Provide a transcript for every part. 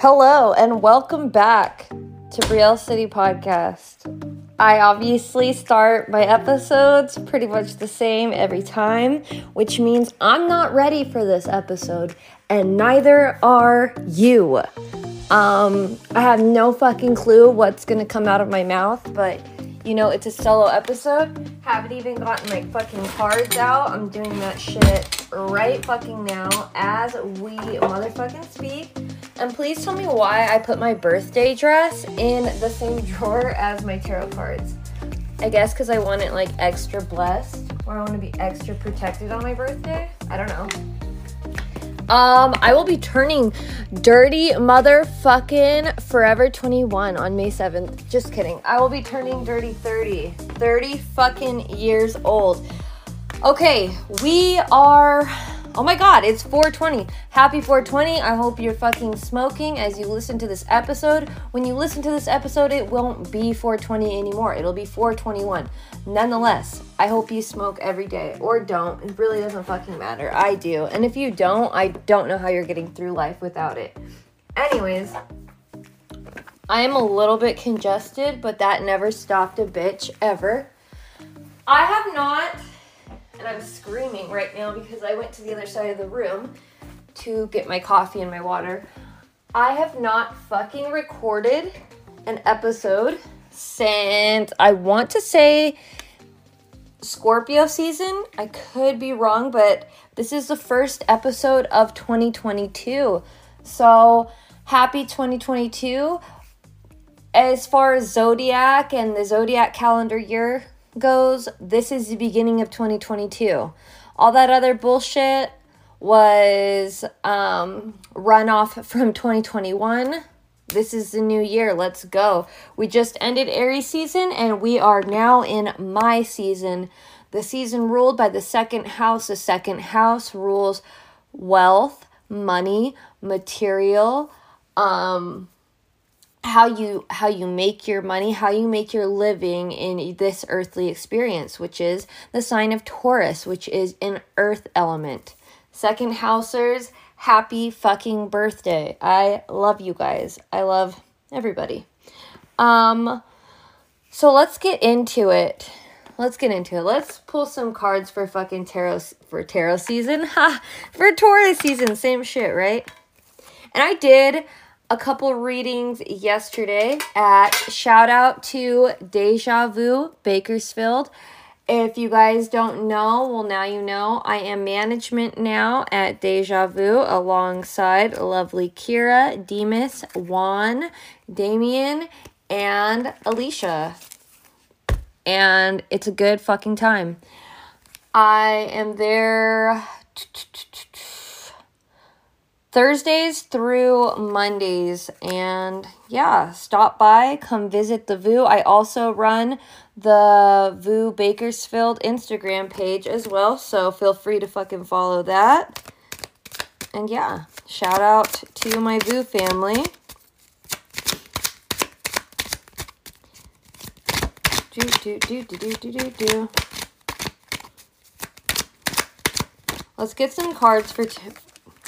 Hello and welcome back to Brielle City Podcast. I obviously start my episodes pretty much the same every time, which means I'm not ready for this episode, and neither are you. Um, I have no fucking clue what's gonna come out of my mouth, but you know, it's a solo episode. Haven't even gotten like fucking cards out. I'm doing that shit right fucking now as we motherfucking speak. And please tell me why I put my birthday dress in the same drawer as my tarot cards. I guess because I want it like extra blessed or I want to be extra protected on my birthday. I don't know. Um, I will be turning dirty motherfucking forever 21 on May 7th. Just kidding. I will be turning dirty 30. 30 fucking years old. Okay, we are Oh my god, it's 420. Happy 420. I hope you're fucking smoking as you listen to this episode. When you listen to this episode, it won't be 420 anymore. It'll be 421. Nonetheless, I hope you smoke every day or don't. It really doesn't fucking matter. I do. And if you don't, I don't know how you're getting through life without it. Anyways, I am a little bit congested, but that never stopped a bitch ever. I have not and I'm screaming right now because I went to the other side of the room to get my coffee and my water. I have not fucking recorded an episode since I want to say Scorpio season. I could be wrong, but this is the first episode of 2022. So, happy 2022. As far as zodiac and the zodiac calendar year goes, this is the beginning of 2022. All that other bullshit was um, runoff from 2021. This is the new year. Let's go. We just ended Aries season and we are now in my season. The season ruled by the second house. The second house rules wealth, money, material, um, how you how you make your money, how you make your living in this earthly experience, which is the sign of Taurus, which is an earth element. Second housers, happy fucking birthday. I love you guys. I love everybody. Um so let's get into it. Let's get into it. Let's pull some cards for fucking tarot for tarot season. Ha. for Taurus season, same shit, right? And I did a couple readings yesterday at shout out to Deja Vu Bakersfield. If you guys don't know, well, now you know. I am management now at Deja Vu alongside lovely Kira, Demas, Juan, Damien, and Alicia. And it's a good fucking time. I am there. Thursdays through Mondays. And yeah, stop by, come visit the VU. I also run the VU Bakersfield Instagram page as well, so feel free to fucking follow that. And yeah, shout out to my VU family. Do, do, do, do, do, do, do. Let's get some cards for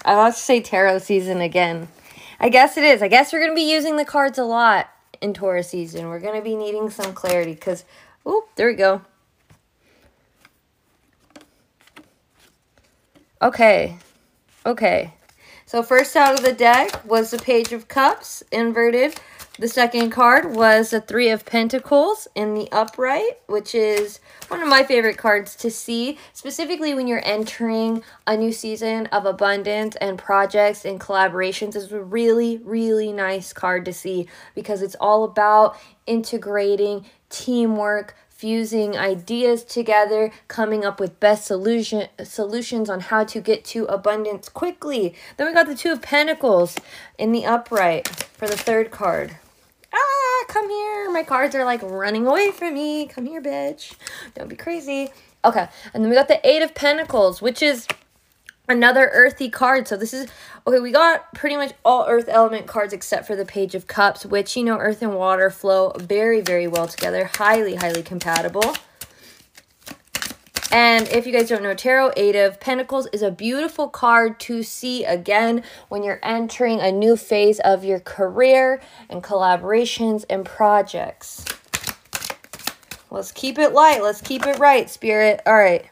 I want to say tarot season again. I guess it is. I guess we're going to be using the cards a lot in Taurus season. We're going to be needing some clarity because, oh, there we go. Okay. Okay. So first out of the deck was the Page of Cups inverted the second card was the Three of Pentacles in the upright, which is one of my favorite cards to see, specifically when you're entering a new season of abundance and projects and collaborations. It's a really, really nice card to see because it's all about integrating teamwork, fusing ideas together, coming up with best solution solutions on how to get to abundance quickly. Then we got the Two of Pentacles in the upright for the third card come here. My cards are like running away from me. Come here, bitch. Don't be crazy. Okay, and then we got the Eight of Pentacles, which is another earthy card. So this is, okay, we got pretty much all earth element cards except for the Page of Cups, which, you know, earth and water flow very, very well together. Highly, highly compatible. And if you guys don't know tarot, Eight of Pentacles is a beautiful card to see again when you're entering a new phase of your career and collaborations and projects. Let's keep it light. Let's keep it right, Spirit. All right.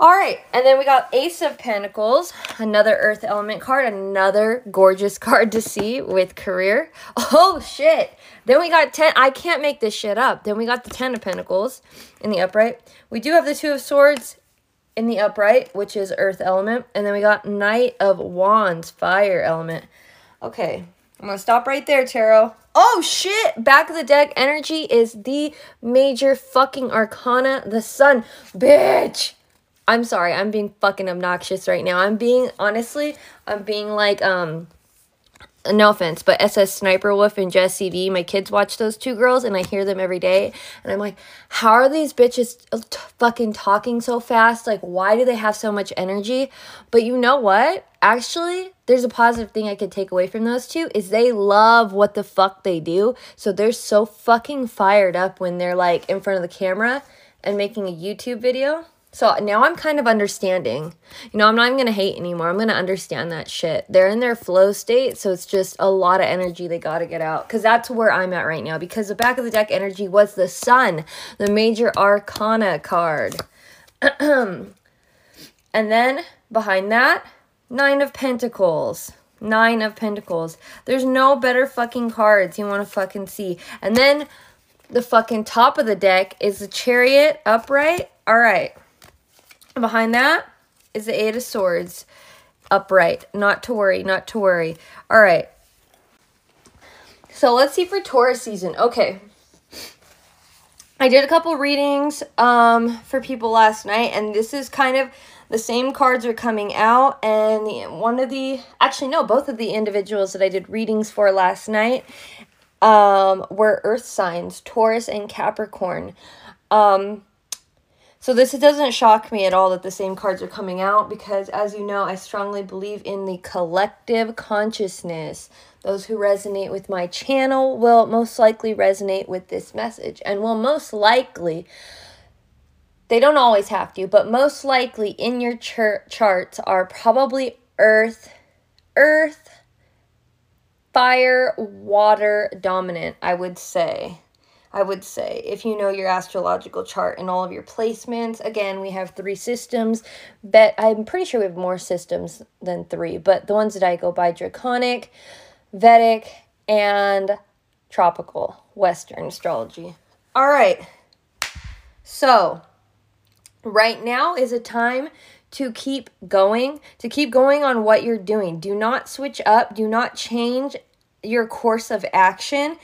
All right, and then we got Ace of Pentacles, another Earth Element card, another gorgeous card to see with career. Oh, shit. Then we got 10. I can't make this shit up. Then we got the 10 of Pentacles in the upright. We do have the Two of Swords in the upright, which is Earth Element. And then we got Knight of Wands, Fire Element. Okay, I'm going to stop right there, Tarot. Oh, shit! Back of the deck energy is the major fucking arcana, the sun. Bitch! I'm sorry, I'm being fucking obnoxious right now. I'm being honestly, I'm being like um no offense, but SS Sniper Wolf and Jessie V, my kids watch those two girls and I hear them every day. And I'm like, how are these bitches t- fucking talking so fast? Like, why do they have so much energy? But you know what? Actually, there's a positive thing I could take away from those two is they love what the fuck they do. So they're so fucking fired up when they're like in front of the camera and making a YouTube video. So now I'm kind of understanding. You know, I'm not even going to hate anymore. I'm going to understand that shit. They're in their flow state, so it's just a lot of energy they got to get out. Because that's where I'm at right now. Because the back of the deck energy was the sun, the major arcana card. and then behind that, Nine of Pentacles. Nine of Pentacles. There's no better fucking cards you want to fucking see. And then the fucking top of the deck is the Chariot upright. All right. Behind that is the Eight of Swords upright. Not to worry, not to worry. All right. So let's see for Taurus season. Okay. I did a couple readings um, for people last night, and this is kind of the same cards are coming out. And the, one of the, actually, no, both of the individuals that I did readings for last night um, were earth signs, Taurus and Capricorn. Um, so this doesn't shock me at all that the same cards are coming out because as you know, I strongly believe in the collective consciousness. Those who resonate with my channel will most likely resonate with this message and will most likely they don't always have to, but most likely in your char- charts are probably earth earth fire water dominant, I would say. I would say, if you know your astrological chart and all of your placements. Again, we have three systems. but I'm pretty sure we have more systems than three, but the ones that I go by Draconic, Vedic, and Tropical Western astrology. All right. So, right now is a time to keep going, to keep going on what you're doing. Do not switch up, do not change your course of action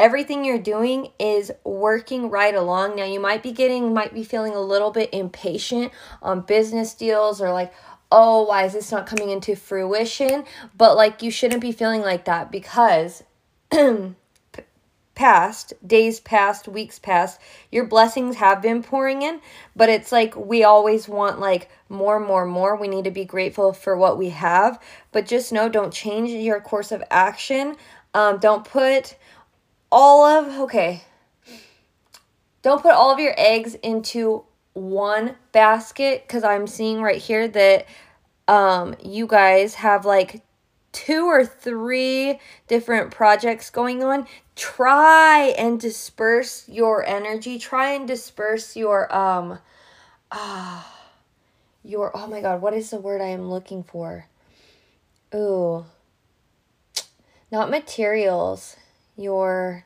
everything you're doing is working right along. Now, you might be getting, might be feeling a little bit impatient on business deals or like, oh, why is this not coming into fruition? But like, you shouldn't be feeling like that because. past, days past, weeks past, your blessings have been pouring in, but it's like we always want like more, more, more. We need to be grateful for what we have, but just know don't change your course of action. Um, don't put all of, okay, don't put all of your eggs into one basket because I'm seeing right here that um, you guys have like two or three different projects going on. Try and disperse your energy. Try and disperse your um ah your oh my god, what is the word I am looking for? Ooh. Not materials your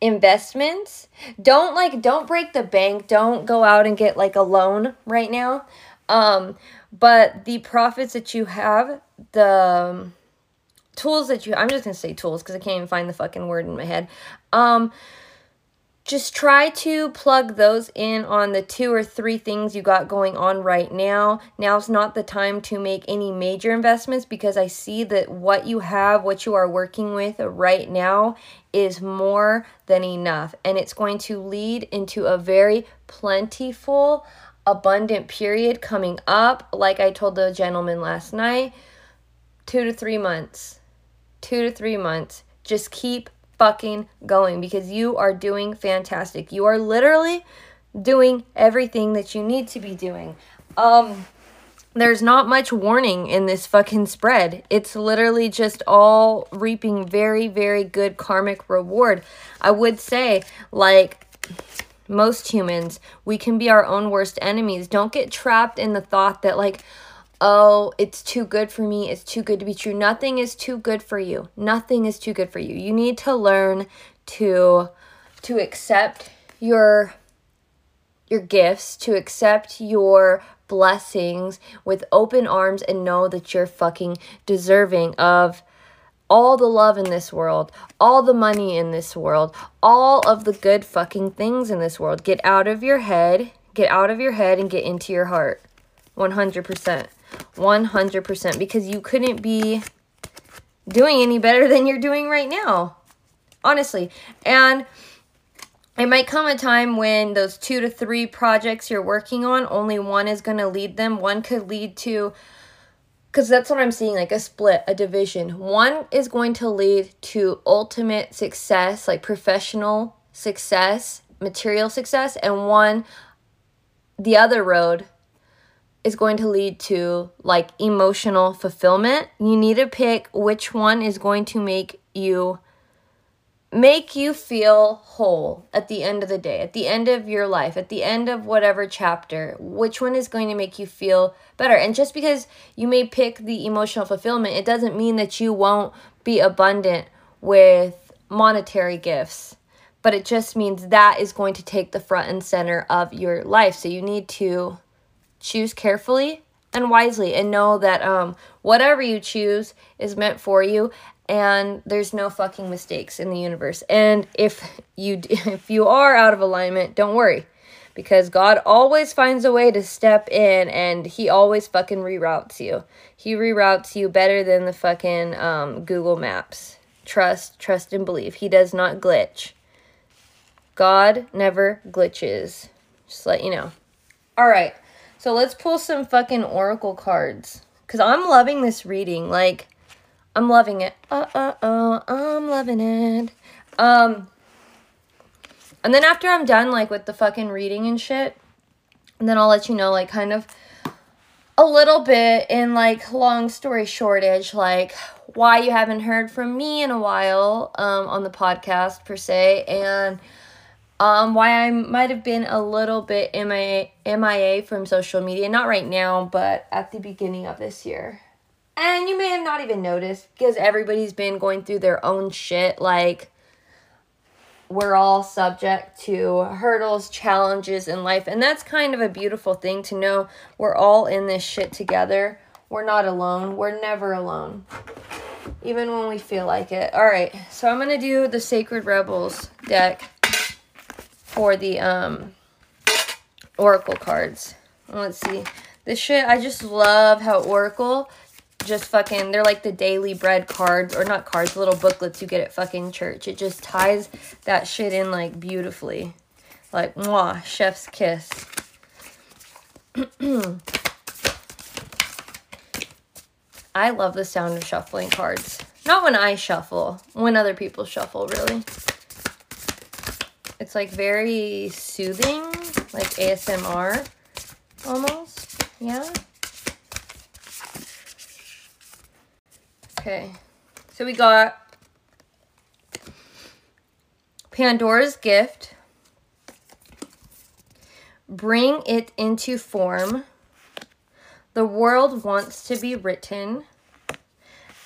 investments. Don't like don't break the bank. Don't go out and get like a loan right now. Um but the profits that you have the um, tools that you i'm just gonna say tools because i can't even find the fucking word in my head. Um just try to plug those in on the two or three things you got going on right now. Now's not the time to make any major investments because I see that what you have, what you are working with right now is more than enough. And it's going to lead into a very plentiful, abundant period coming up. Like I told the gentleman last night, two to three months. Two to three months. Just keep fucking going because you are doing fantastic. You are literally doing everything that you need to be doing. Um, there's not much warning in this fucking spread. It's literally just all reaping very, very good karmic reward. I would say, like most humans, we can be our own worst enemies. Don't get trapped in the thought that, like, oh, it's too good for me, it's too good to be true. Nothing is too good for you. Nothing is too good for you. You need to learn to to accept your your gifts, to accept your blessings with open arms and know that you're fucking deserving of all the love in this world, all the money in this world, all of the good fucking things in this world. Get out of your head, get out of your head and get into your heart. 100%. 100% because you couldn't be doing any better than you're doing right now. Honestly. And it might come a time when those two to three projects you're working on, only one is going to lead them. One could lead to, because that's what I'm seeing like a split, a division. One is going to lead to ultimate success, like professional success, material success, and one, the other road, is going to lead to like emotional fulfillment. You need to pick which one is going to make you make you feel whole at the end of the day, at the end of your life, at the end of whatever chapter, which one is going to make you feel better? And just because you may pick the emotional fulfillment, it doesn't mean that you won't be abundant with monetary gifts. But it just means that is going to take the front and center of your life. So you need to choose carefully and wisely and know that um, whatever you choose is meant for you and there's no fucking mistakes in the universe. And if you if you are out of alignment, don't worry because God always finds a way to step in and he always fucking reroutes you. He reroutes you better than the fucking um, Google Maps. Trust, trust and believe. He does not glitch. God never glitches. Just let you know. All right. So let's pull some fucking oracle cards cuz I'm loving this reading. Like I'm loving it. Uh uh oh, I'm loving it. Um, and then after I'm done, like with the fucking reading and shit, and then I'll let you know, like, kind of a little bit in like long story shortage, like why you haven't heard from me in a while um, on the podcast per se, and um, why I might have been a little bit MIA, MIA from social media. Not right now, but at the beginning of this year. And you may have not even noticed because everybody's been going through their own shit. Like, we're all subject to hurdles, challenges in life. And that's kind of a beautiful thing to know we're all in this shit together. We're not alone. We're never alone. Even when we feel like it. All right. So I'm going to do the Sacred Rebels deck for the um Oracle cards. Let's see. This shit, I just love how Oracle just fucking they're like the daily bread cards or not cards little booklets you get at fucking church. It just ties that shit in like beautifully. Like mwah chef's kiss. I love the sound of shuffling cards. Not when I shuffle when other people shuffle really it's like very soothing like ASMR almost yeah Okay. So we got Pandora's gift. Bring it into form. The world wants to be written.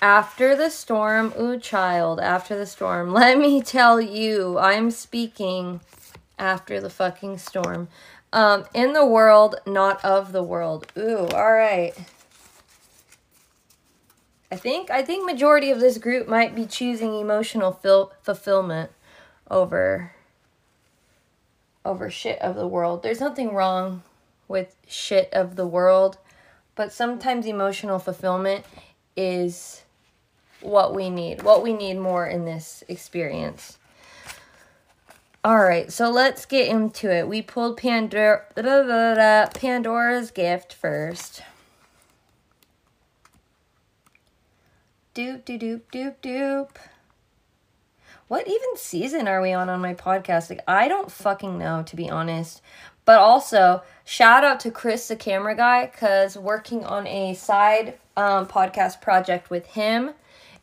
After the storm, ooh, child, after the storm. Let me tell you, I'm speaking after the fucking storm. Um, in the world, not of the world. Ooh, all right. I think I think majority of this group might be choosing emotional fil- fulfillment over over shit of the world. There's nothing wrong with shit of the world, but sometimes emotional fulfillment is what we need. What we need more in this experience. All right, so let's get into it. We pulled Pandora, Pandora's gift first. Doop, doop, doop, doop, doop. what even season are we on on my podcast? Like, I don't fucking know, to be honest. But also, shout out to Chris, the camera guy, because working on a side um, podcast project with him.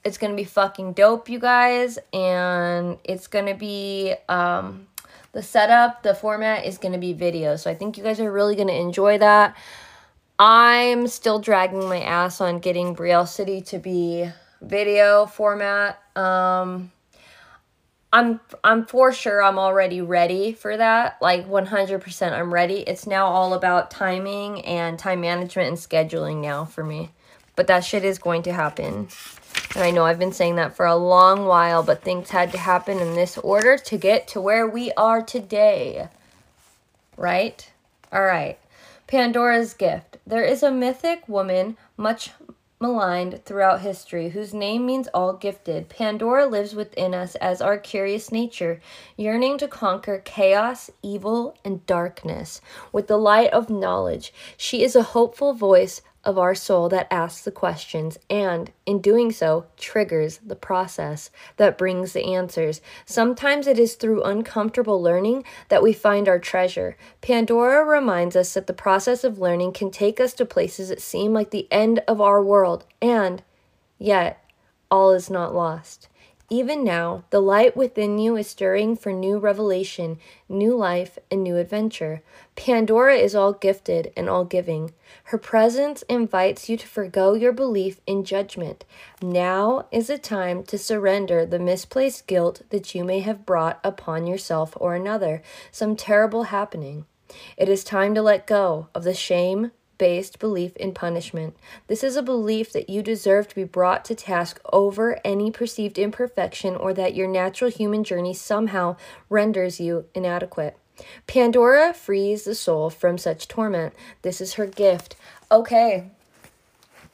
It's gonna be fucking dope, you guys, and it's gonna be um, the setup, the format is gonna be video. So I think you guys are really gonna enjoy that. I'm still dragging my ass on getting Brielle City to be video format. Um, I'm I'm for sure I'm already ready for that. Like 100% I'm ready. It's now all about timing and time management and scheduling now for me. But that shit is going to happen. And I know I've been saying that for a long while, but things had to happen in this order to get to where we are today. Right? All right. Pandora's gift. There is a mythic woman, much maligned throughout history, whose name means all gifted. Pandora lives within us as our curious nature, yearning to conquer chaos, evil, and darkness with the light of knowledge. She is a hopeful voice of our soul that asks the questions and, in doing so, triggers the process that brings the answers. Sometimes it is through uncomfortable learning that we find our treasure. Pandora reminds us that the process of learning can take us to places that seem like the end of our world, and yet, all is not lost. Even now, the light within you is stirring for new revelation, new life, and new adventure. Pandora is all gifted and all giving. Her presence invites you to forego your belief in judgment. Now is the time to surrender the misplaced guilt that you may have brought upon yourself or another, some terrible happening. It is time to let go of the shame, based belief in punishment. This is a belief that you deserve to be brought to task over any perceived imperfection or that your natural human journey somehow renders you inadequate. Pandora frees the soul from such torment. This is her gift. Okay.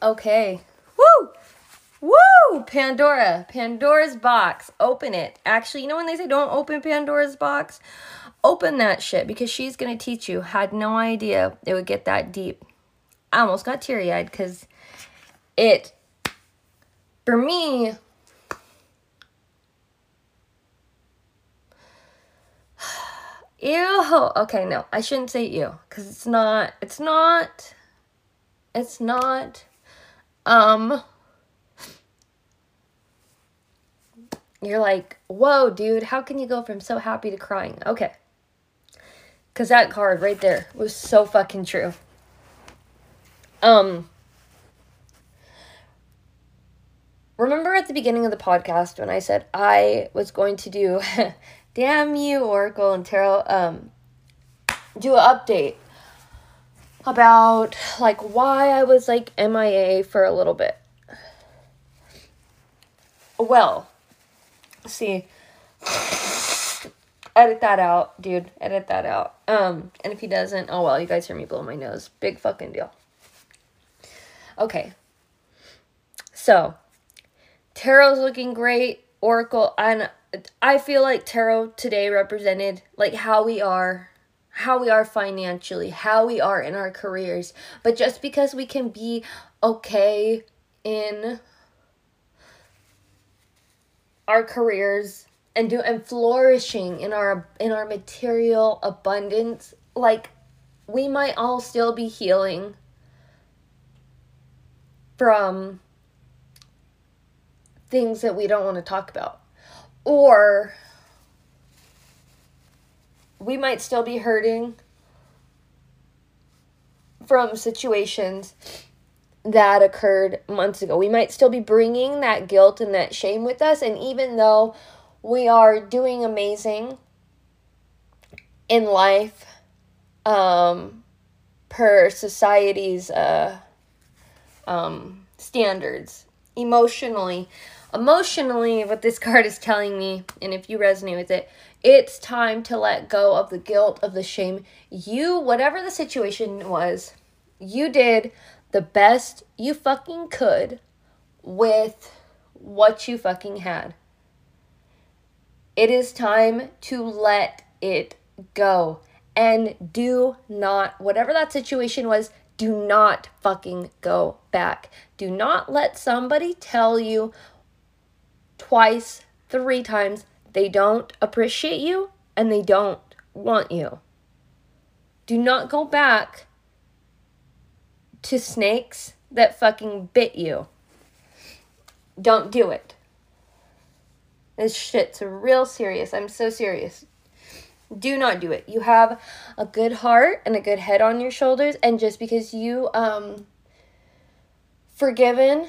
Okay. Woo! Woo! Pandora. Pandora's box. Open it. Actually, you know when they say don't open Pandora's box? Open that shit because she's going to teach you. Had no idea it would get that deep. I almost got teary eyed because it, for me, ew. Okay, no, I shouldn't say ew because it's not, it's not, it's not, um, you're like, whoa, dude, how can you go from so happy to crying? Okay. Because that card right there was so fucking true. Um, remember at the beginning of the podcast when I said I was going to do, damn you, Oracle and Tarot, um, do an update about like why I was like MIA for a little bit. Well, see, edit that out, dude. Edit that out. Um, and if he doesn't, oh well, you guys hear me blow my nose. Big fucking deal. Okay. So, tarot's looking great. Oracle, and I feel like tarot today represented like how we are, how we are financially, how we are in our careers. But just because we can be okay in our careers and do and flourishing in our in our material abundance, like we might all still be healing from things that we don't want to talk about. Or we might still be hurting from situations that occurred months ago. We might still be bringing that guilt and that shame with us. And even though we are doing amazing in life, um, per society's uh, um, standards emotionally. Emotionally, what this card is telling me, and if you resonate with it, it's time to let go of the guilt, of the shame. You, whatever the situation was, you did the best you fucking could with what you fucking had. It is time to let it go and do not, whatever that situation was, do not fucking go back. Do not let somebody tell you twice, three times They don't appreciate you and they don't want you. Do not go back to snakes that fucking bit you. Don't do it. This shit's real serious. I'm so serious. Do not do it. You have a good heart and a good head on your shoulders, and just because you um forgiven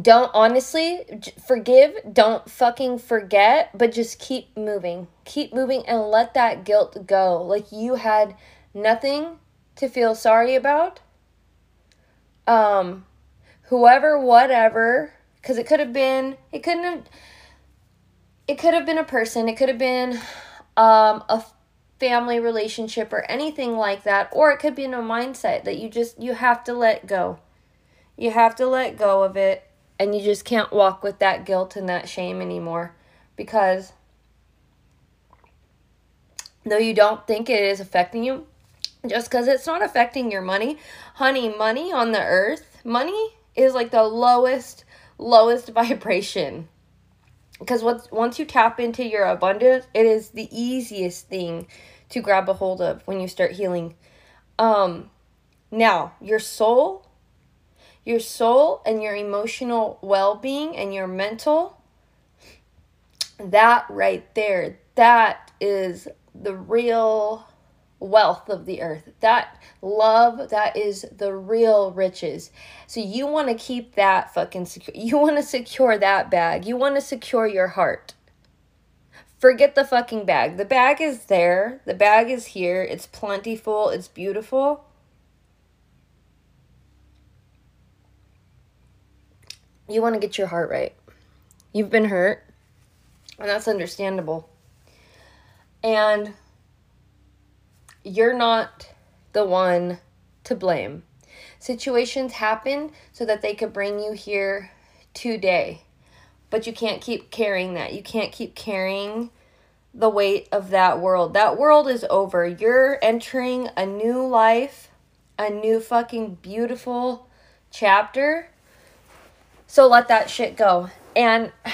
don't honestly forgive don't fucking forget but just keep moving. Keep moving and let that guilt go. Like you had nothing to feel sorry about. Um whoever whatever because it could have been it couldn't have it could have been a person it could have been um a family relationship or anything like that or it could be in a mindset that you just you have to let go. You have to let go of it and you just can't walk with that guilt and that shame anymore because though you don't think it is affecting you just because it's not affecting your money. Honey money on the earth money is like the lowest lowest vibration because once once you tap into your abundance it is the easiest thing to grab a hold of when you start healing. Um now your soul your soul and your emotional well-being and your mental that right there that is the real wealth of the earth. That love, that is the real riches. So you want to keep that fucking secure. You want to secure that bag. You want to secure your heart. Forget the fucking bag. The bag is there. The bag is here. It's plentiful. It's beautiful. You want to get your heart right. You've been hurt, and that's understandable. And you're not the one to blame. Situations happen so that they could bring you here today. But you can't keep carrying that. You can't keep carrying the weight of that world. That world is over. You're entering a new life, a new fucking beautiful chapter. So let that shit go. And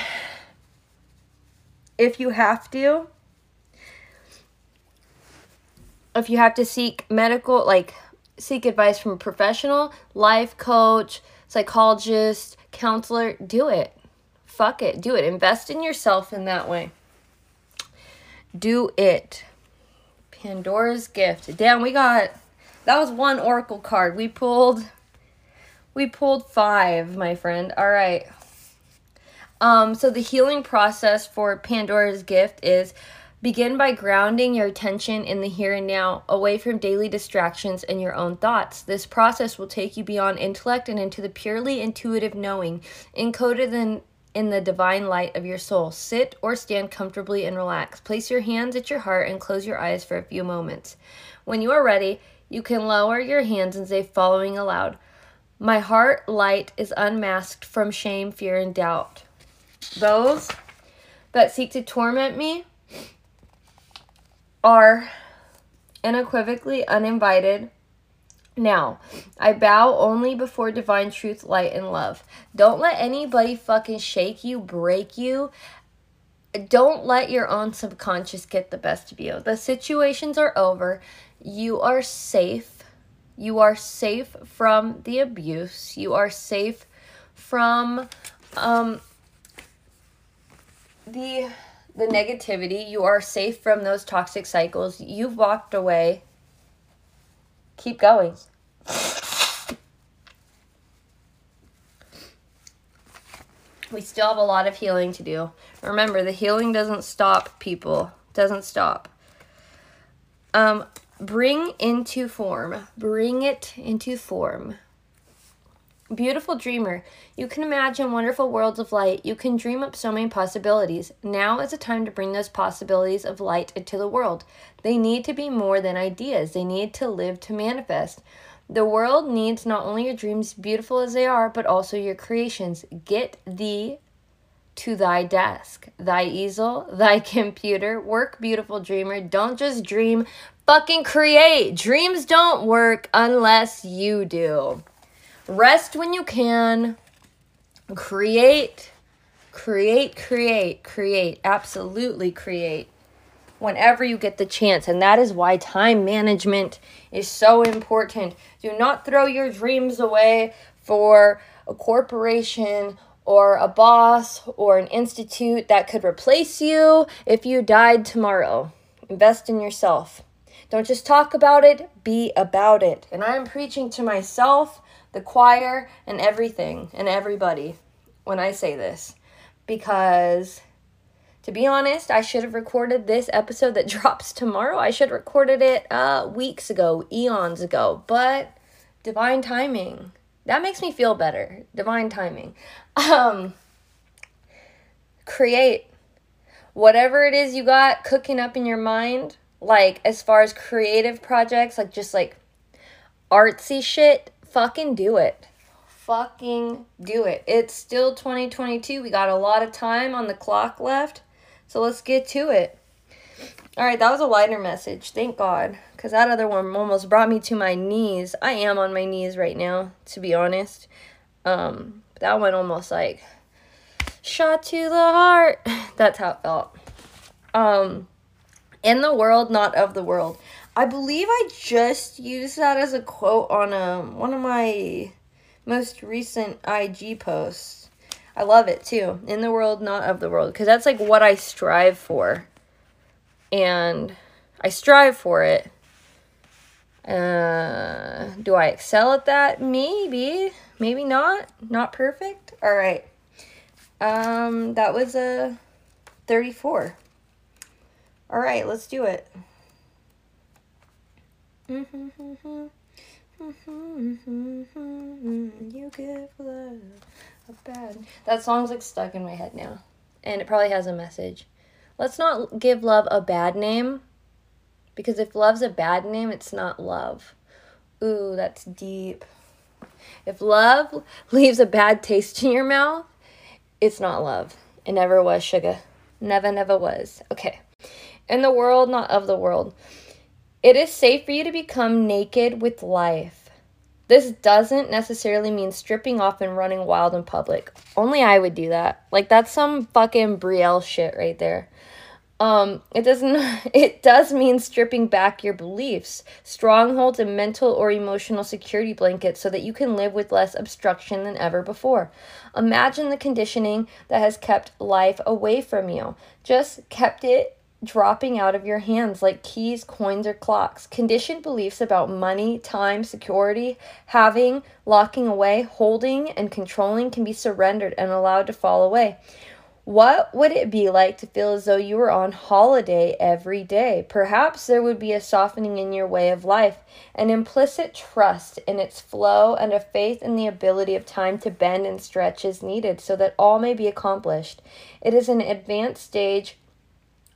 if you have to, if you have to seek medical, like seek advice from a professional, life coach, psychologist, counselor, do it. Fuck it. Do it. Invest in yourself in that way. Do it. Pandora's gift. Damn, we got that was one oracle card. We pulled we pulled 5, my friend. All right. Um so the healing process for Pandora's gift is Begin by grounding your attention in the here and now, away from daily distractions and your own thoughts. This process will take you beyond intellect and into the purely intuitive knowing, encoded in, in the divine light of your soul. Sit or stand comfortably and relax. Place your hands at your heart and close your eyes for a few moments. When you are ready, you can lower your hands and say, following aloud My heart light is unmasked from shame, fear, and doubt. Those that seek to torment me, are unequivocally uninvited. Now, I bow only before divine truth, light, and love. Don't let anybody fucking shake you, break you. Don't let your own subconscious get the best of you. The situations are over. You are safe. You are safe from the abuse. You are safe from um, the the negativity. You are safe from those toxic cycles. You've walked away. Keep going. We still have a lot of healing to do. Remember, the healing doesn't stop, people. Doesn't stop. Um, bring into form. Bring it into form. Beautiful dreamer, you can imagine wonderful worlds of light. You can dream up so many possibilities. Now is the time to bring those possibilities of light into the world. They need to be more than ideas, they need to live to manifest. The world needs not only your dreams, beautiful as they are, but also your creations. Get thee to thy desk, thy easel, thy computer. Work, beautiful dreamer. Don't just dream, fucking create. Dreams don't work unless you do. Rest when you can. Create Create, create, create. Absolutely create whenever you get the chance. And that is why time management is so important. Do not throw your dreams away for a corporation or a boss or an institute that could replace you if you died tomorrow. Invest in yourself. Don't just talk about it, be about it. And I am preaching to myself, the choir, and everything and everybody when I say this. Because to be honest, I should have recorded this episode that drops tomorrow. I should have recorded it uh, weeks ago, eons ago. But divine timing. That makes me feel better. Divine timing. Um, create whatever it is you got cooking up in your mind like as far as creative projects, like just like artsy shit, fucking do it. Fucking do it. It's still 2022. We got a lot of time on the clock left. So let's get to it. All right, that was a lighter message. Thank God. Because that other one almost brought me to my knees. I am on my knees right now, to be honest. Um, that one almost like shot to the heart. That's how it felt. Um, in the world, not of the world. I believe I just used that as a quote on um, one of my most recent IG posts. I love it too. In the world, not of the world. Because that's like what I strive for. And I strive for it. Uh, do I excel at that? Maybe. Maybe not. Not perfect. All right. Um, that was a 34. All right, let's do it. Mm-hmm. You give love a bad. That song's like stuck in my head now, and it probably has a message. Let's not give love a bad name, because if love's a bad name, it's not love. Ooh, that's deep. If love leaves a bad taste in your mouth, it's not love. It never was, sugar. Never, never was. Okay in the world, not of the world. It is safe for you to become naked with life. This doesn't necessarily mean stripping off and running wild in public. Only I would do that. Like that's some fucking Brielle shit right there. Um, it doesn't it does mean stripping back your beliefs, strongholds and mental or emotional security blankets so that you can live with less obstruction than ever before. Imagine the conditioning that has kept life away from you. Just kept it dropping out of your hands like keys, coins, or clocks. Conditioned beliefs about money, time, security, having, locking away, holding, and controlling can be surrendered and allowed to fall away. What would it be like to feel as though you were on holiday every day? Perhaps there would be a softening in your way of life, an implicit trust in its flow, and a faith in the ability of time to bend and stretch as needed so that all may be accomplished. It is an advanced stage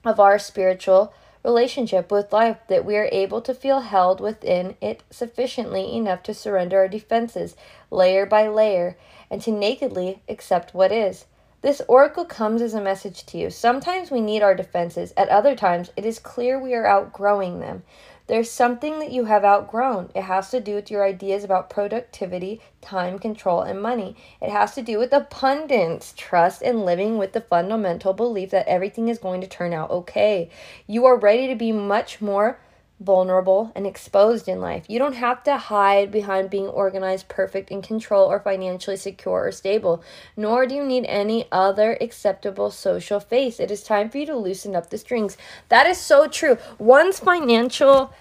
of our spiritual relationship with life that we are able to feel held within it sufficiently enough to surrender our defenses layer by layer and to nakedly accept what is. This oracle comes as a message to you. Sometimes we need our defenses, at other times, it is clear we are outgrowing them. There's something that you have outgrown. It has to do with your ideas about productivity, time control, and money. It has to do with abundance, trust, and living with the fundamental belief that everything is going to turn out okay. You are ready to be much more vulnerable, and exposed in life. You don't have to hide behind being organized, perfect, in control, or financially secure or stable, nor do you need any other acceptable social face. It is time for you to loosen up the strings. That is so true. One's financial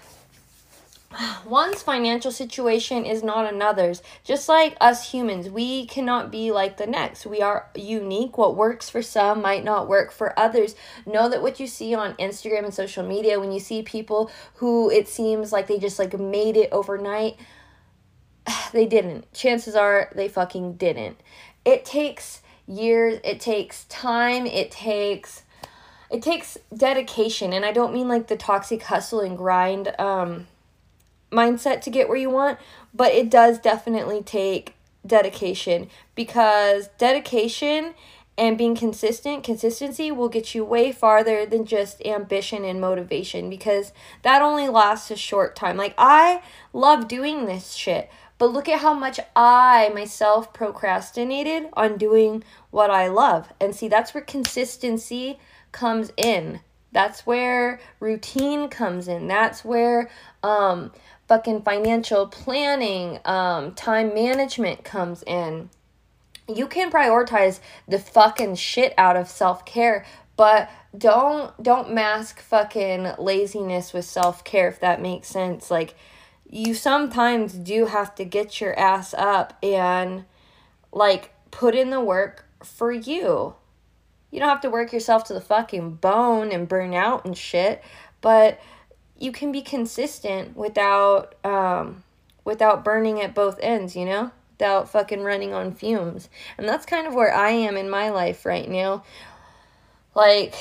one's financial situation is not another's. Just like us humans, we cannot be like the next. We are unique. What works for some might not work for others. Know that what you see on Instagram and social media, when you see people who it seems like they just like made it overnight, they didn't. Chances are they fucking didn't. It takes years, it takes time, it takes it takes dedication and I don't mean like the toxic hustle and grind um mindset to get where you want, but it does definitely take dedication because dedication and being consistent, consistency will get you way farther than just ambition and motivation because that only lasts a short time. Like, I love doing this shit, But look at how much I myself procrastinated on doing what I love. And see, that's where consistency comes in. That's where routine comes in. That's where um fucking financial planning, um time management comes in. You can prioritize the fucking shit out of self-care, but don't don't mask fucking laziness with self-care if that makes sense. Like you sometimes do have to get your ass up and like put in the work for you. You don't have to work yourself to the fucking bone and burn out and shit, but you can be consistent without um without burning at both ends, you know? Without fucking running on fumes. And that's kind of where I am in my life right now. Like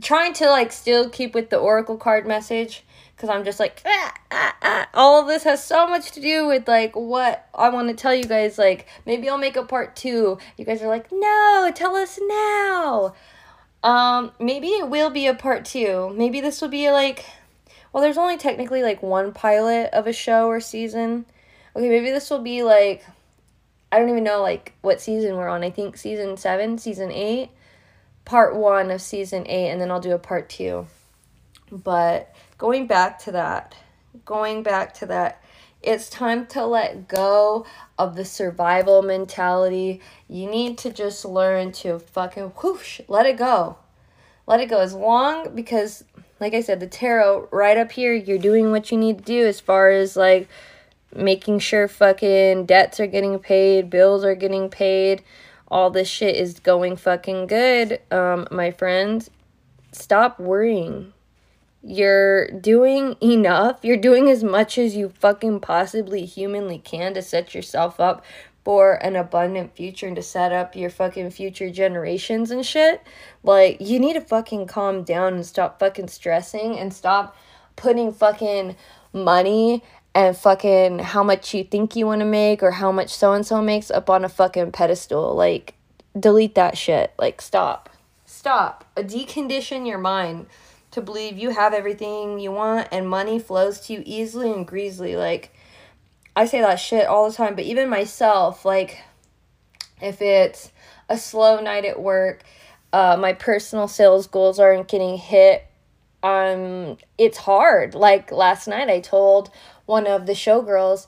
trying to like still keep with the oracle card message because I'm just like, ah, ah, ah. all of this has so much to do with like what I want to tell you guys. Like, maybe I'll make a part two. You guys are like, no, tell us now. Um, maybe it will be a part two. Maybe this will be like, well, there's only technically like one pilot of a show or season. Okay, maybe this will be like, I don't even know like what season we're on. I think season seven, season eight, part one of season eight, and then I'll do a part two. But going back to that, going back to that, it's time to let go of the survival mentality. You need to just learn to fucking whoosh, let it go. Let it go as long because like I said, the tarot right up here, you're doing what you need to do as far as like making sure fucking debts are getting paid, bills are getting paid, all this shit is going fucking good, um, my friends. Stop worrying you're doing enough. You're doing as much as you fucking possibly humanly can to set yourself up for an abundant future and to set up your fucking future generations and shit. Like, you need to fucking calm down and stop fucking stressing and stop putting fucking money and fucking how much you think you want to make or how much so and so makes up on a fucking pedestal. Like, delete that shit. Like, stop. Stop. Decondition your mind to believe you have everything you want and money flows to you easily and greasily. Like, I say that shit all the time, but even myself, like, if it's a slow night at work, uh, my personal sales goals aren't getting hit, um, it's hard. Like, last night I told one of the showgirls,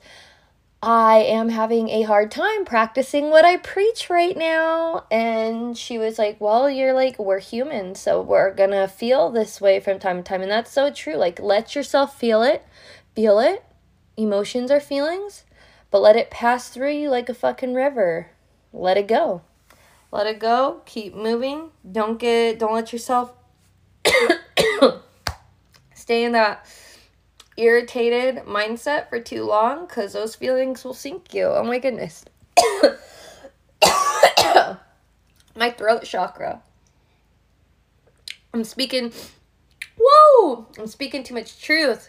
I am having a hard time practicing what I preach right now. And she was like, Well, you're like, we're human, so we're gonna feel this way from time to time. And that's so true. Like, let yourself feel it, feel it. Emotions are feelings, but let it pass through you like a fucking river. Let it go. Let it go. Keep moving. Don't get, don't let yourself stay in that irritated mindset for too long because those feelings will sink you. Oh my goodness. my throat chakra. I'm speaking, whoa! I'm speaking too much truth.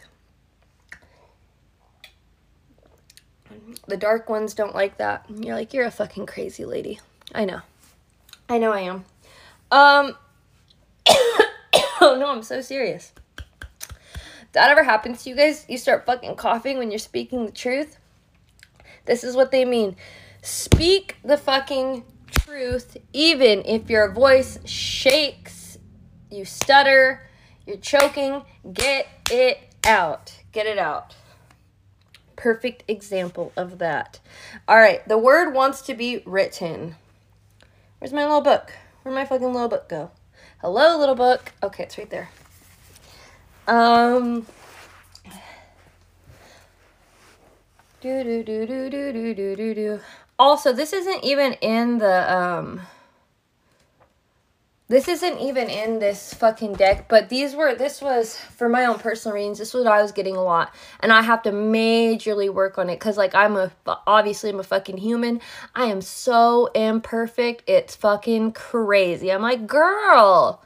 The dark ones don't like that. You're like, you're a fucking crazy lady. I know. I know I am. Um, oh no, I'm so serious that ever happens to you guys, you start fucking coughing when you're speaking the truth. This is what they mean. Speak the fucking truth, even if your voice shakes, you stutter, you're choking. Get it out. Get it out. Perfect example of that. All right, the word wants to be written. Where's my little book? Where'd my fucking little book go? Hello, little book. Okay, it's right there. Um. Do do do do do do do do do. Also, this isn't even in the um. This isn't even in this fucking deck, but these were, this was, for my own personal reasons, this was what I was getting a lot. And I have to majorly work on it because, like, I'm a, obviously, I'm a fucking human. I am so imperfect. It's fucking crazy. I'm like, girl,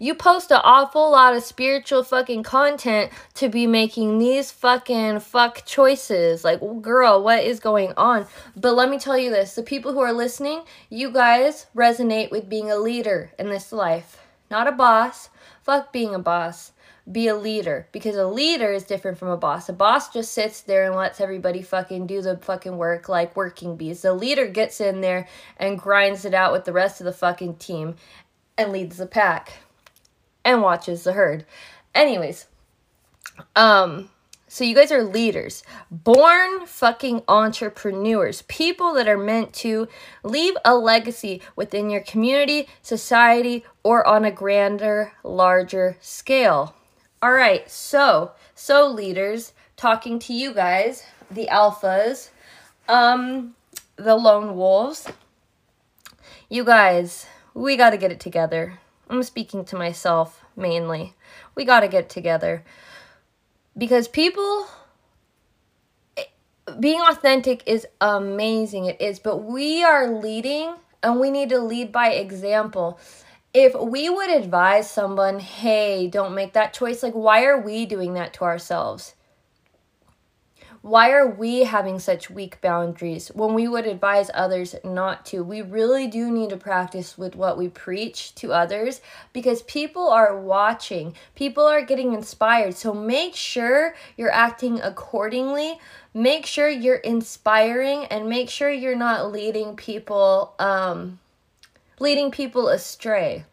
you post an awful lot of spiritual fucking content to be making these fucking fuck choices. Like, girl, what is going on? But let me tell you this the people who are listening, you guys resonate with being a leader in this life, not a boss. Fuck being a boss. be a leader because a leader is different from a boss. A boss just sits there and lets everybody fucking do the fucking work like working bees. The leader gets in there and grinds it out with the rest of the fucking team and leads the pack and watches the herd. Anyways, um so you guys are leaders, born fucking entrepreneurs, people that are meant to leave a legacy within your community, society, or on a grander, larger scale. All right, so so leaders, talking to you guys, the alphas, um, the lone wolves. You guys, we got to get it together. I'm speaking to myself mainly. We got to get together. Because people eh, being authentic is amazing it is but we are leading and we need to lead by example. If we would advise someone hey don't make that choice like why are we doing that to ourselves why are we having such weak boundaries when we would advise others not to? We really do need to practice with what we preach to others because people are watching, people are getting inspired. So make sure you're acting accordingly. Make sure you're inspiring and make sure you're not leading people um leading people astray.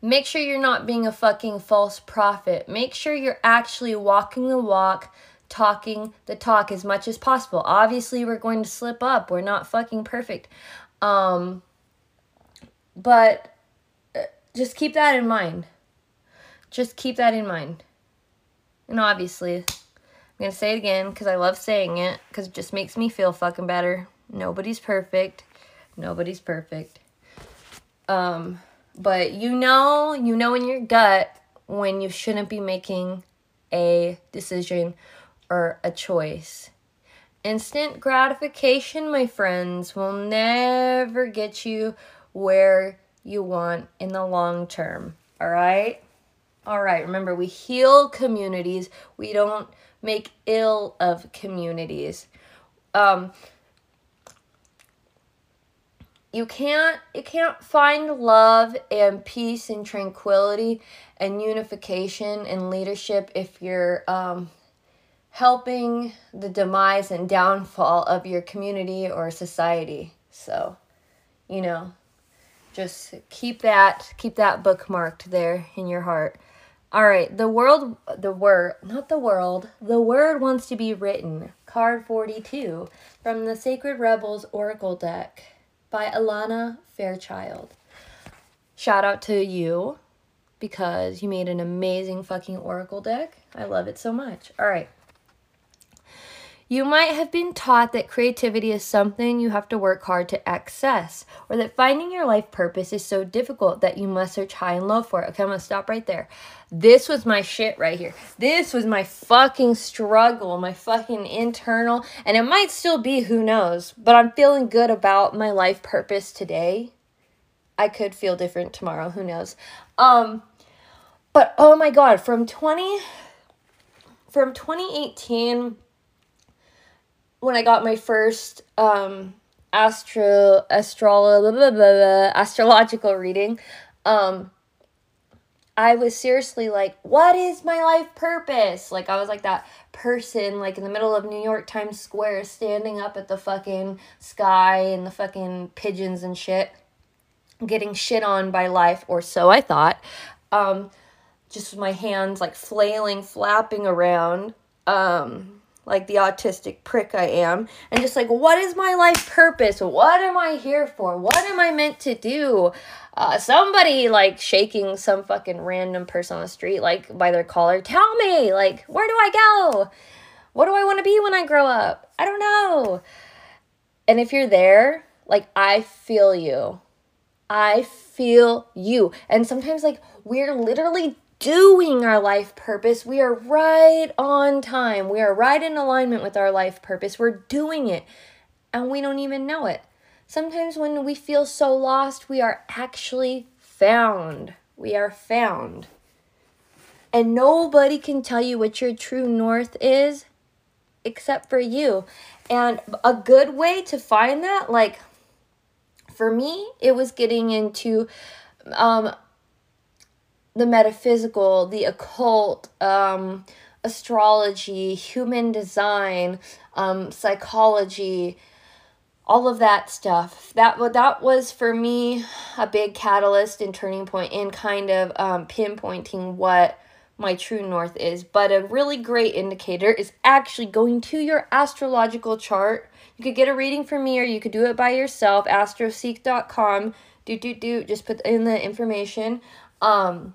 Make sure you're not being a fucking false prophet. Make sure you're actually walking the walk talking the talk as much as possible. Obviously, we're going to slip up. We're not fucking perfect. Um, but uh, just keep that in mind. Just keep that in mind. And obviously, I'm going to say it again because I love saying it because it just makes me feel fucking better. Nobody's perfect. Nobody's perfect. Um, but you know, you know in your gut when you shouldn't be making a decision or a choice. Instant gratification, my friends, will never get you where you want in the long term. All right? All right, remember, we heal communities, we don't make ill of communities. Um, you can't you can't find love and peace and tranquility and unification and leadership if you're um, helping the demise and downfall of your community or society. So, you know, just keep that keep that bookmarked there in your heart. All right, the world the word, not the world, the word wants to be written. Card 42 from the Sacred Rebels Oracle deck by Alana Fairchild. Shout out to you because you made an amazing fucking oracle deck. I love it so much. All right. You might have been taught that creativity is something you have to work hard to access, or that finding your life purpose is so difficult that you must search high and low for it. Okay, I'm gonna stop right there. This was my shit right here. This was my fucking struggle, my fucking internal, and it might still be, who knows, but I'm feeling good about my life purpose today. I could feel different tomorrow, who knows. Um, but oh my god, from 20 from 2018 when I got my first um astro astrolo astrological reading, um I was seriously like, what is my life purpose? Like I was like that person like in the middle of New York Times Square standing up at the fucking sky and the fucking pigeons and shit getting shit on by life or so I thought. Um just with my hands like flailing, flapping around. Um like the autistic prick I am, and just like, what is my life purpose? What am I here for? What am I meant to do? Uh, somebody like shaking some fucking random person on the street, like by their collar, tell me, like, where do I go? What do I want to be when I grow up? I don't know. And if you're there, like, I feel you. I feel you. And sometimes, like, we're literally doing our life purpose. We are right on time. We are right in alignment with our life purpose. We're doing it and we don't even know it. Sometimes when we feel so lost, we are actually found. We are found. And nobody can tell you what your true north is except for you. And a good way to find that, like for me, it was getting into um, the metaphysical, the occult, um, astrology, human design, um, psychology, all of that stuff. That that was for me a big catalyst and turning point in kind of um, pinpointing what my true north is. But a really great indicator is actually going to your astrological chart. You could get a reading from me or you could do it by yourself. Astroseek.com. Do do do. Just put in the information. Um,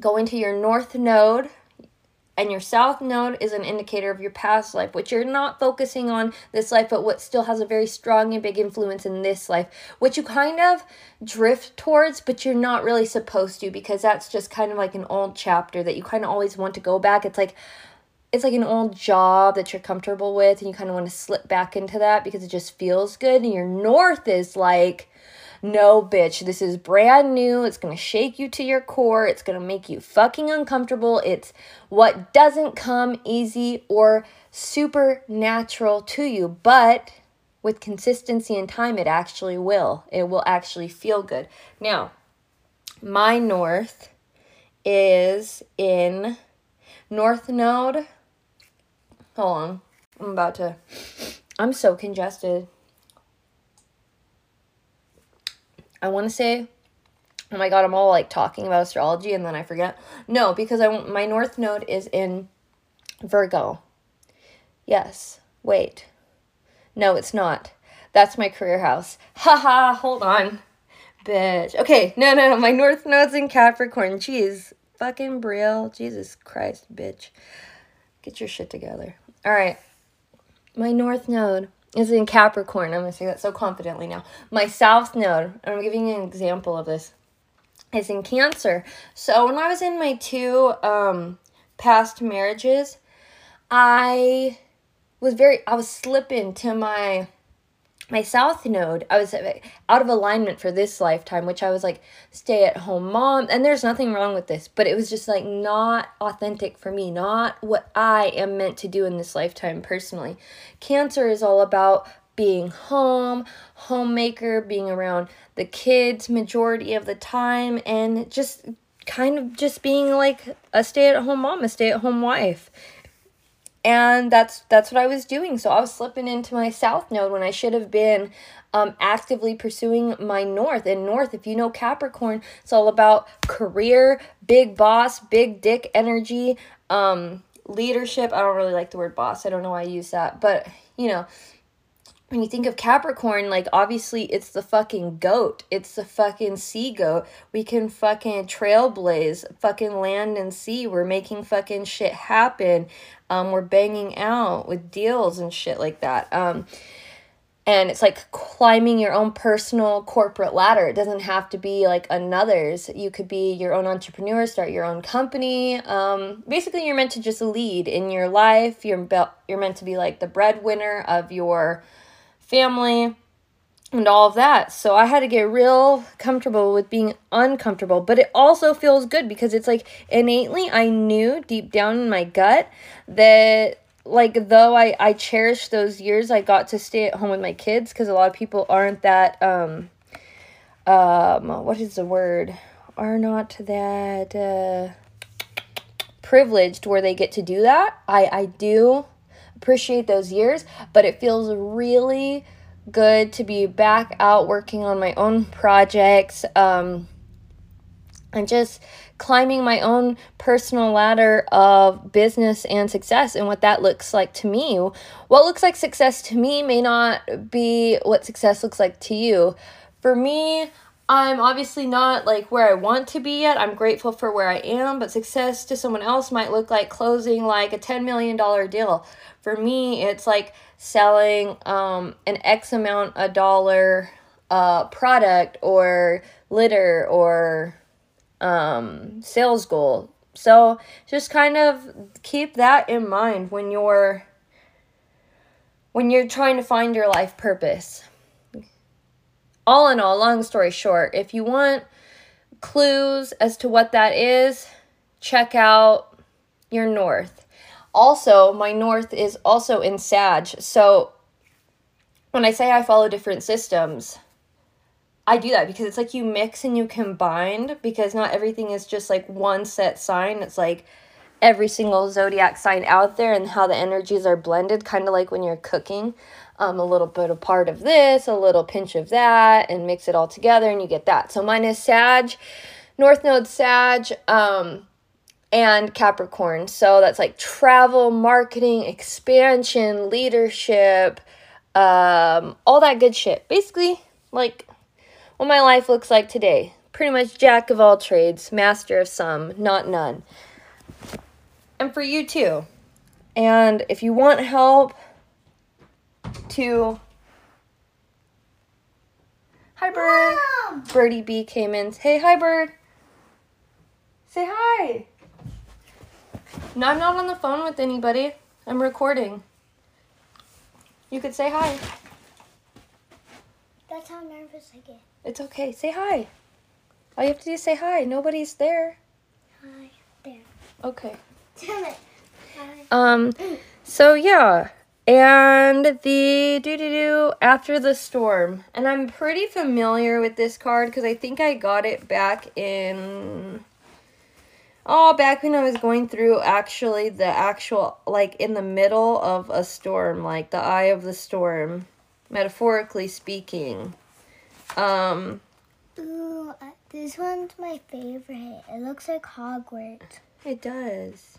go into your north node and your south node is an indicator of your past life, which you're not focusing on this life, but what still has a very strong and big influence in this life, which you kind of drift towards, but you're not really supposed to because that's just kind of like an old chapter that you kind of always want to go back. It's like, it's like an old job that you're comfortable with, and you kind of want to slip back into that because it just feels good. And your north is like, no, bitch, this is brand new. It's gonna shake you to your core. It's gonna make you fucking uncomfortable. It's what doesn't come easy or supernatural to you, but with consistency and time, it actually will. It will actually feel good. Now, my north is in North Node. Hold on. I'm about to. I'm so congested. I want to say, oh my god, I'm all like talking about astrology and then I forget. No, because I my north node is in Virgo. Yes. Wait. No, it's not. That's my career house. Haha, hold on. Bitch. Okay, no, no, no. My north node's in Capricorn. Jeez. Fucking Brielle. Jesus Christ, bitch. Get your shit together. All right. My north node is in Capricorn. I'm going to say that so confidently now. My south node, I'm giving you an example of this, is in Cancer. So when I was in my two um, past marriages, I was very, I was slipping to my my south node i was uh, out of alignment for this lifetime which i was like stay at home mom and there's nothing wrong with this but it was just like not authentic for me not what i am meant to do in this lifetime personally. Cancer is all about being home homemaker being around the kids majority of the time and just kind of just being like a stay at home mom a stay at home wife and that's that's what I was doing. So I was slipping into my south node when I should have been um, actively pursuing my north. And north, if you know Capricorn, it's all about career, big boss, big dick energy, um, leadership. I don't really like the word boss. I don't know why I use that, but you know, when you think of Capricorn, like obviously it's the fucking goat. It's the fucking sea goat. We can fucking trailblaze, fucking land and sea. We're making fucking shit happen. Um, we're banging out with deals and shit like that. Um, and it's like climbing your own personal corporate ladder. It doesn't have to be like another's. You could be your own entrepreneur, start your own company. Um, basically, you're meant to just lead in your life. You're be- you're meant to be like the breadwinner of your family and all of that. So I had to get real comfortable with being uncomfortable, but it also feels good because it's like innately I knew deep down in my gut that like though I I cherish those years I got to stay at home with my kids cuz a lot of people aren't that um um what is the word are not that uh privileged where they get to do that. I I do appreciate those years, but it feels really good to be back out working on my own projects. Um, and just climbing my own personal ladder of business and success and what that looks like to me. What looks like success to me may not be what success looks like to you. For me, I'm obviously not like where I want to be yet. I'm grateful for where I am, but success to someone else might look like closing like a $10 million deal. For me, it's like selling um, an X amount a dollar uh, product or litter or um, sales goal. So just kind of keep that in mind when you're when you're trying to find your life purpose all in all, long story short, if you want clues as to what that is, check out your north. Also, my north is also in Sag. So when I say I follow different systems, I do that because it's like you mix and you combine because not everything is just like one set sign. It's like every single zodiac sign out there and how the energies are blended, kind of like when you're cooking. Um, a little bit of part of this, a little pinch of that, and mix it all together, and you get that. So mine is Sag, North Node Sag, um, and Capricorn. So that's like travel, marketing, expansion, leadership, um, all that good shit. Basically, like what my life looks like today. Pretty much jack of all trades, master of some, not none. And for you too. And if you want help to Hi bird. Mom! Birdie B came in. Hey, hi bird. Say hi. No, I'm not on the phone with anybody. I'm recording. You could say hi. That's how nervous I get. It's okay. Say hi. All you have to do is say hi. Nobody's there. Hi. There. Okay. Damn it. Hi. Um, so yeah. And the do do do after the storm. And I'm pretty familiar with this card because I think I got it back in Oh, back when I was going through actually the actual, like in the middle of a storm, like the eye of the storm, metaphorically speaking. Um, Ooh, uh, this one's my favorite. It looks like Hogwarts. It does.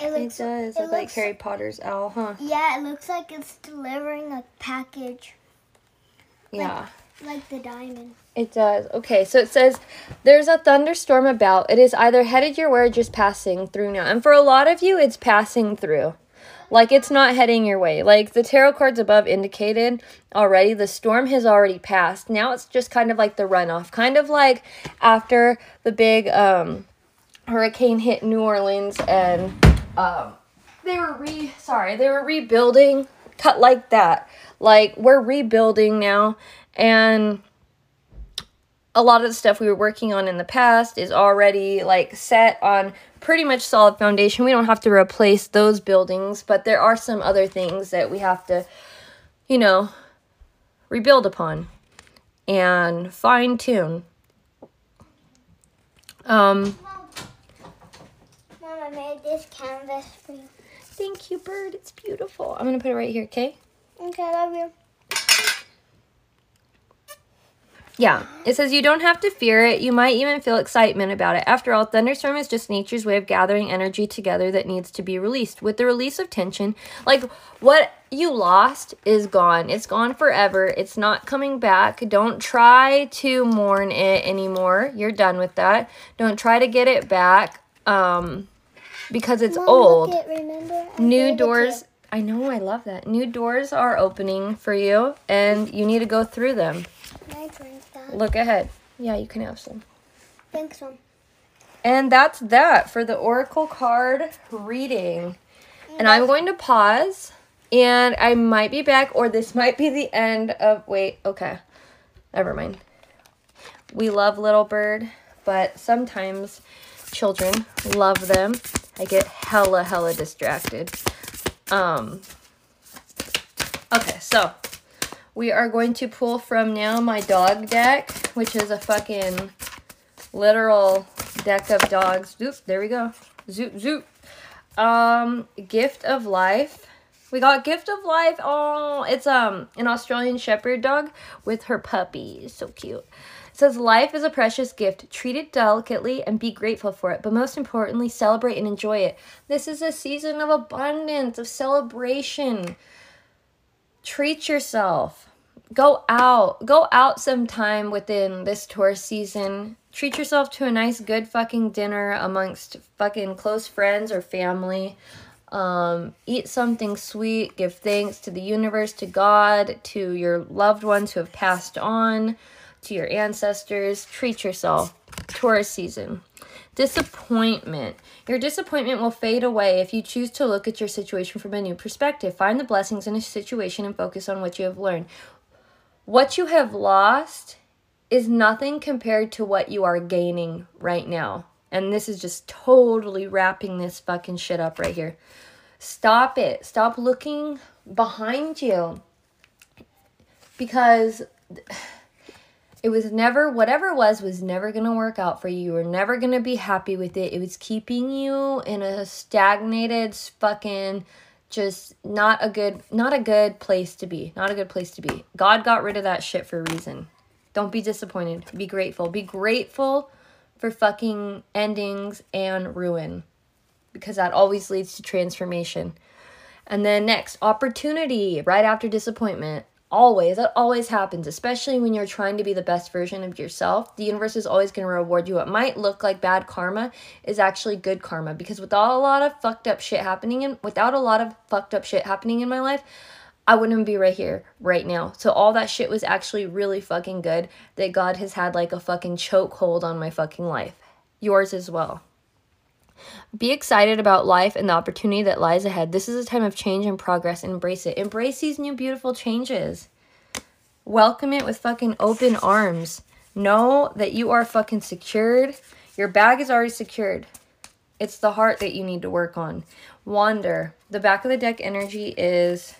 It, looks, it does. It look like Harry Potter's owl, huh? Yeah, it looks like it's delivering a package. Yeah. Like, like the diamond. It does. Okay, so it says there's a thunderstorm about. It is either headed your way or just passing through now. And for a lot of you, it's passing through. Like it's not heading your way. Like the tarot cards above indicated already, the storm has already passed. Now it's just kind of like the runoff. Kind of like after the big um, hurricane hit New Orleans and um, they were re sorry, they were rebuilding. Cut like that. Like we're rebuilding now and a lot of the stuff we were working on in the past is already like set on pretty much solid foundation. We don't have to replace those buildings, but there are some other things that we have to, you know, rebuild upon and fine tune. Um, I made this canvas for you. Thank you, bird. It's beautiful. I'm going to put it right here, okay? Okay, love you. Yeah, it says you don't have to fear it. You might even feel excitement about it. After all, thunderstorm is just nature's way of gathering energy together that needs to be released. With the release of tension, like what you lost is gone. It's gone forever. It's not coming back. Don't try to mourn it anymore. You're done with that. Don't try to get it back um because it's Mom, old. Look it, remember? New doors I know, I love that. New doors are opening for you and you need to go through them. you. My drink that. Look ahead. Yeah, you can have some. Thanks, Mom. And that's that for the Oracle card reading. And I'm going to pause and I might be back or this might be the end of wait, okay. Never mind. We love Little Bird, but sometimes children love them. I get hella hella distracted. Um Okay, so we are going to pull from now my dog deck, which is a fucking literal deck of dogs. Zoop, there we go. Zoop, zoop. Um, gift of life. We got gift of life. Oh, it's um an Australian Shepherd dog with her puppy. So cute. Says life is a precious gift. Treat it delicately and be grateful for it, but most importantly, celebrate and enjoy it. This is a season of abundance, of celebration. Treat yourself go out go out sometime within this tour season treat yourself to a nice good fucking dinner amongst fucking close friends or family um, eat something sweet give thanks to the universe to god to your loved ones who have passed on to your ancestors treat yourself tourist season disappointment your disappointment will fade away if you choose to look at your situation from a new perspective find the blessings in a situation and focus on what you have learned what you have lost is nothing compared to what you are gaining right now. And this is just totally wrapping this fucking shit up right here. Stop it. Stop looking behind you. Because It was never, whatever it was, was never going to work out for you. You were never going to be happy with it. It was keeping you in a stagnated, fucking, just not a good, not a good place to be. Not a good place to be. God got rid of that shit for a reason. Don't be disappointed. Be grateful. Be grateful for fucking endings and ruin because that always leads to transformation. And then next, opportunity right after disappointment. Always, that always happens, especially when you're trying to be the best version of yourself. The universe is always going to reward you. What might look like bad karma is actually good karma because without a lot of fucked up shit happening in without a lot of fucked up shit happening in my life, I wouldn't be right here right now. So all that shit was actually really fucking good that God has had like a fucking chokehold on my fucking life. Yours as well. Be excited about life and the opportunity that lies ahead. This is a time of change and progress. Embrace it. Embrace these new beautiful changes. Welcome it with fucking open arms. Know that you are fucking secured. Your bag is already secured. It's the heart that you need to work on. Wander. The back of the deck energy is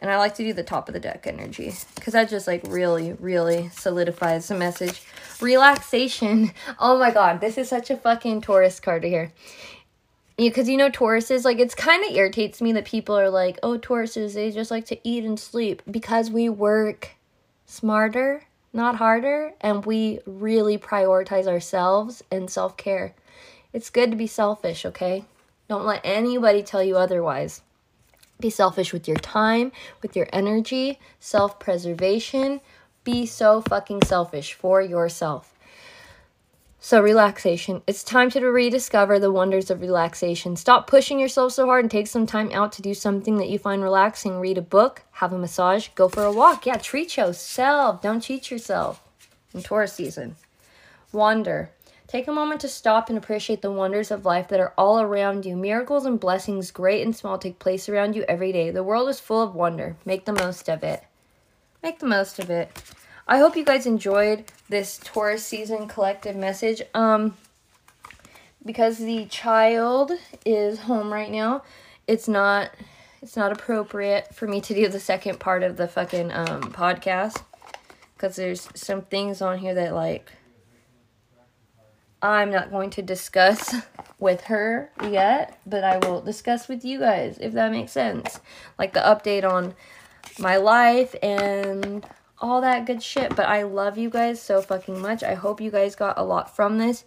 and I like to do the top of the deck energy because that just like really, really solidifies the message. Relaxation. Oh my god, this is such a fucking Taurus card here. Because you, you know, Tauruses, like, it's kind of irritates me that people are like, oh, Tauruses, they just like to eat and sleep because we work smarter, not harder, and we really prioritize ourselves and self care. It's good to be selfish, okay? Don't let anybody tell you otherwise. Be selfish with your time, with your energy, self preservation. Be so fucking selfish for yourself. So, relaxation. It's time to rediscover the wonders of relaxation. Stop pushing yourself so hard and take some time out to do something that you find relaxing. Read a book, have a massage, go for a walk. Yeah, treat yourself. Don't cheat yourself in Taurus season. Wander. Take a moment to stop and appreciate the wonders of life that are all around you. Miracles and blessings, great and small, take place around you every day. The world is full of wonder. Make the most of it. Make the most of it. I hope you guys enjoyed this Taurus season collective message. Um, because the child is home right now, it's not it's not appropriate for me to do the second part of the fucking um podcast because there's some things on here that like I'm not going to discuss with her yet, but I will discuss with you guys if that makes sense. Like the update on my life and all that good shit. But I love you guys so fucking much. I hope you guys got a lot from this.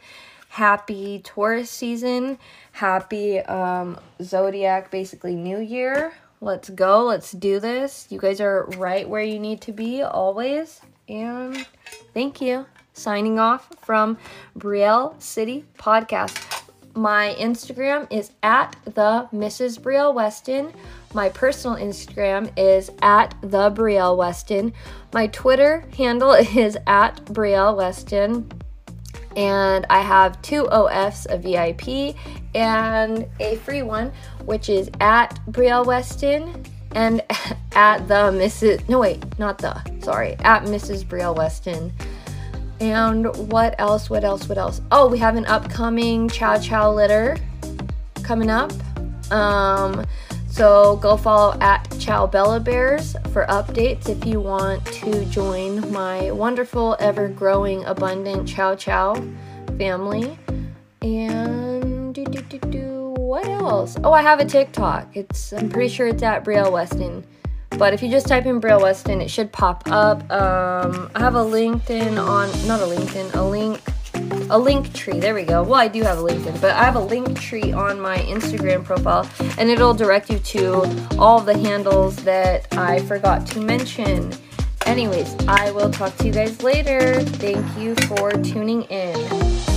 Happy Taurus season. Happy um, Zodiac, basically, New Year. Let's go. Let's do this. You guys are right where you need to be always. And thank you signing off from Brielle City Podcast. My Instagram is at the Mrs. Brielle Weston. My personal Instagram is at the Brielle Weston. My Twitter handle is at Brielle Weston. And I have two OFs, a VIP and a free one, which is at Brielle Weston and at the Mrs. No, wait, not the, sorry, at Mrs. Brielle Weston. And what else? What else? What else? Oh, we have an upcoming Chow Chow litter coming up. Um, so go follow at Chow Bella Bears for updates if you want to join my wonderful, ever growing, abundant Chow Chow family. And do, do, do, do, what else? Oh, I have a TikTok. It's I'm pretty sure it's at Brielle Weston. But if you just type in Brielle Weston, it should pop up. Um, I have a LinkedIn on, not a LinkedIn, a link, a link tree. There we go. Well, I do have a LinkedIn, but I have a link tree on my Instagram profile, and it'll direct you to all the handles that I forgot to mention. Anyways, I will talk to you guys later. Thank you for tuning in.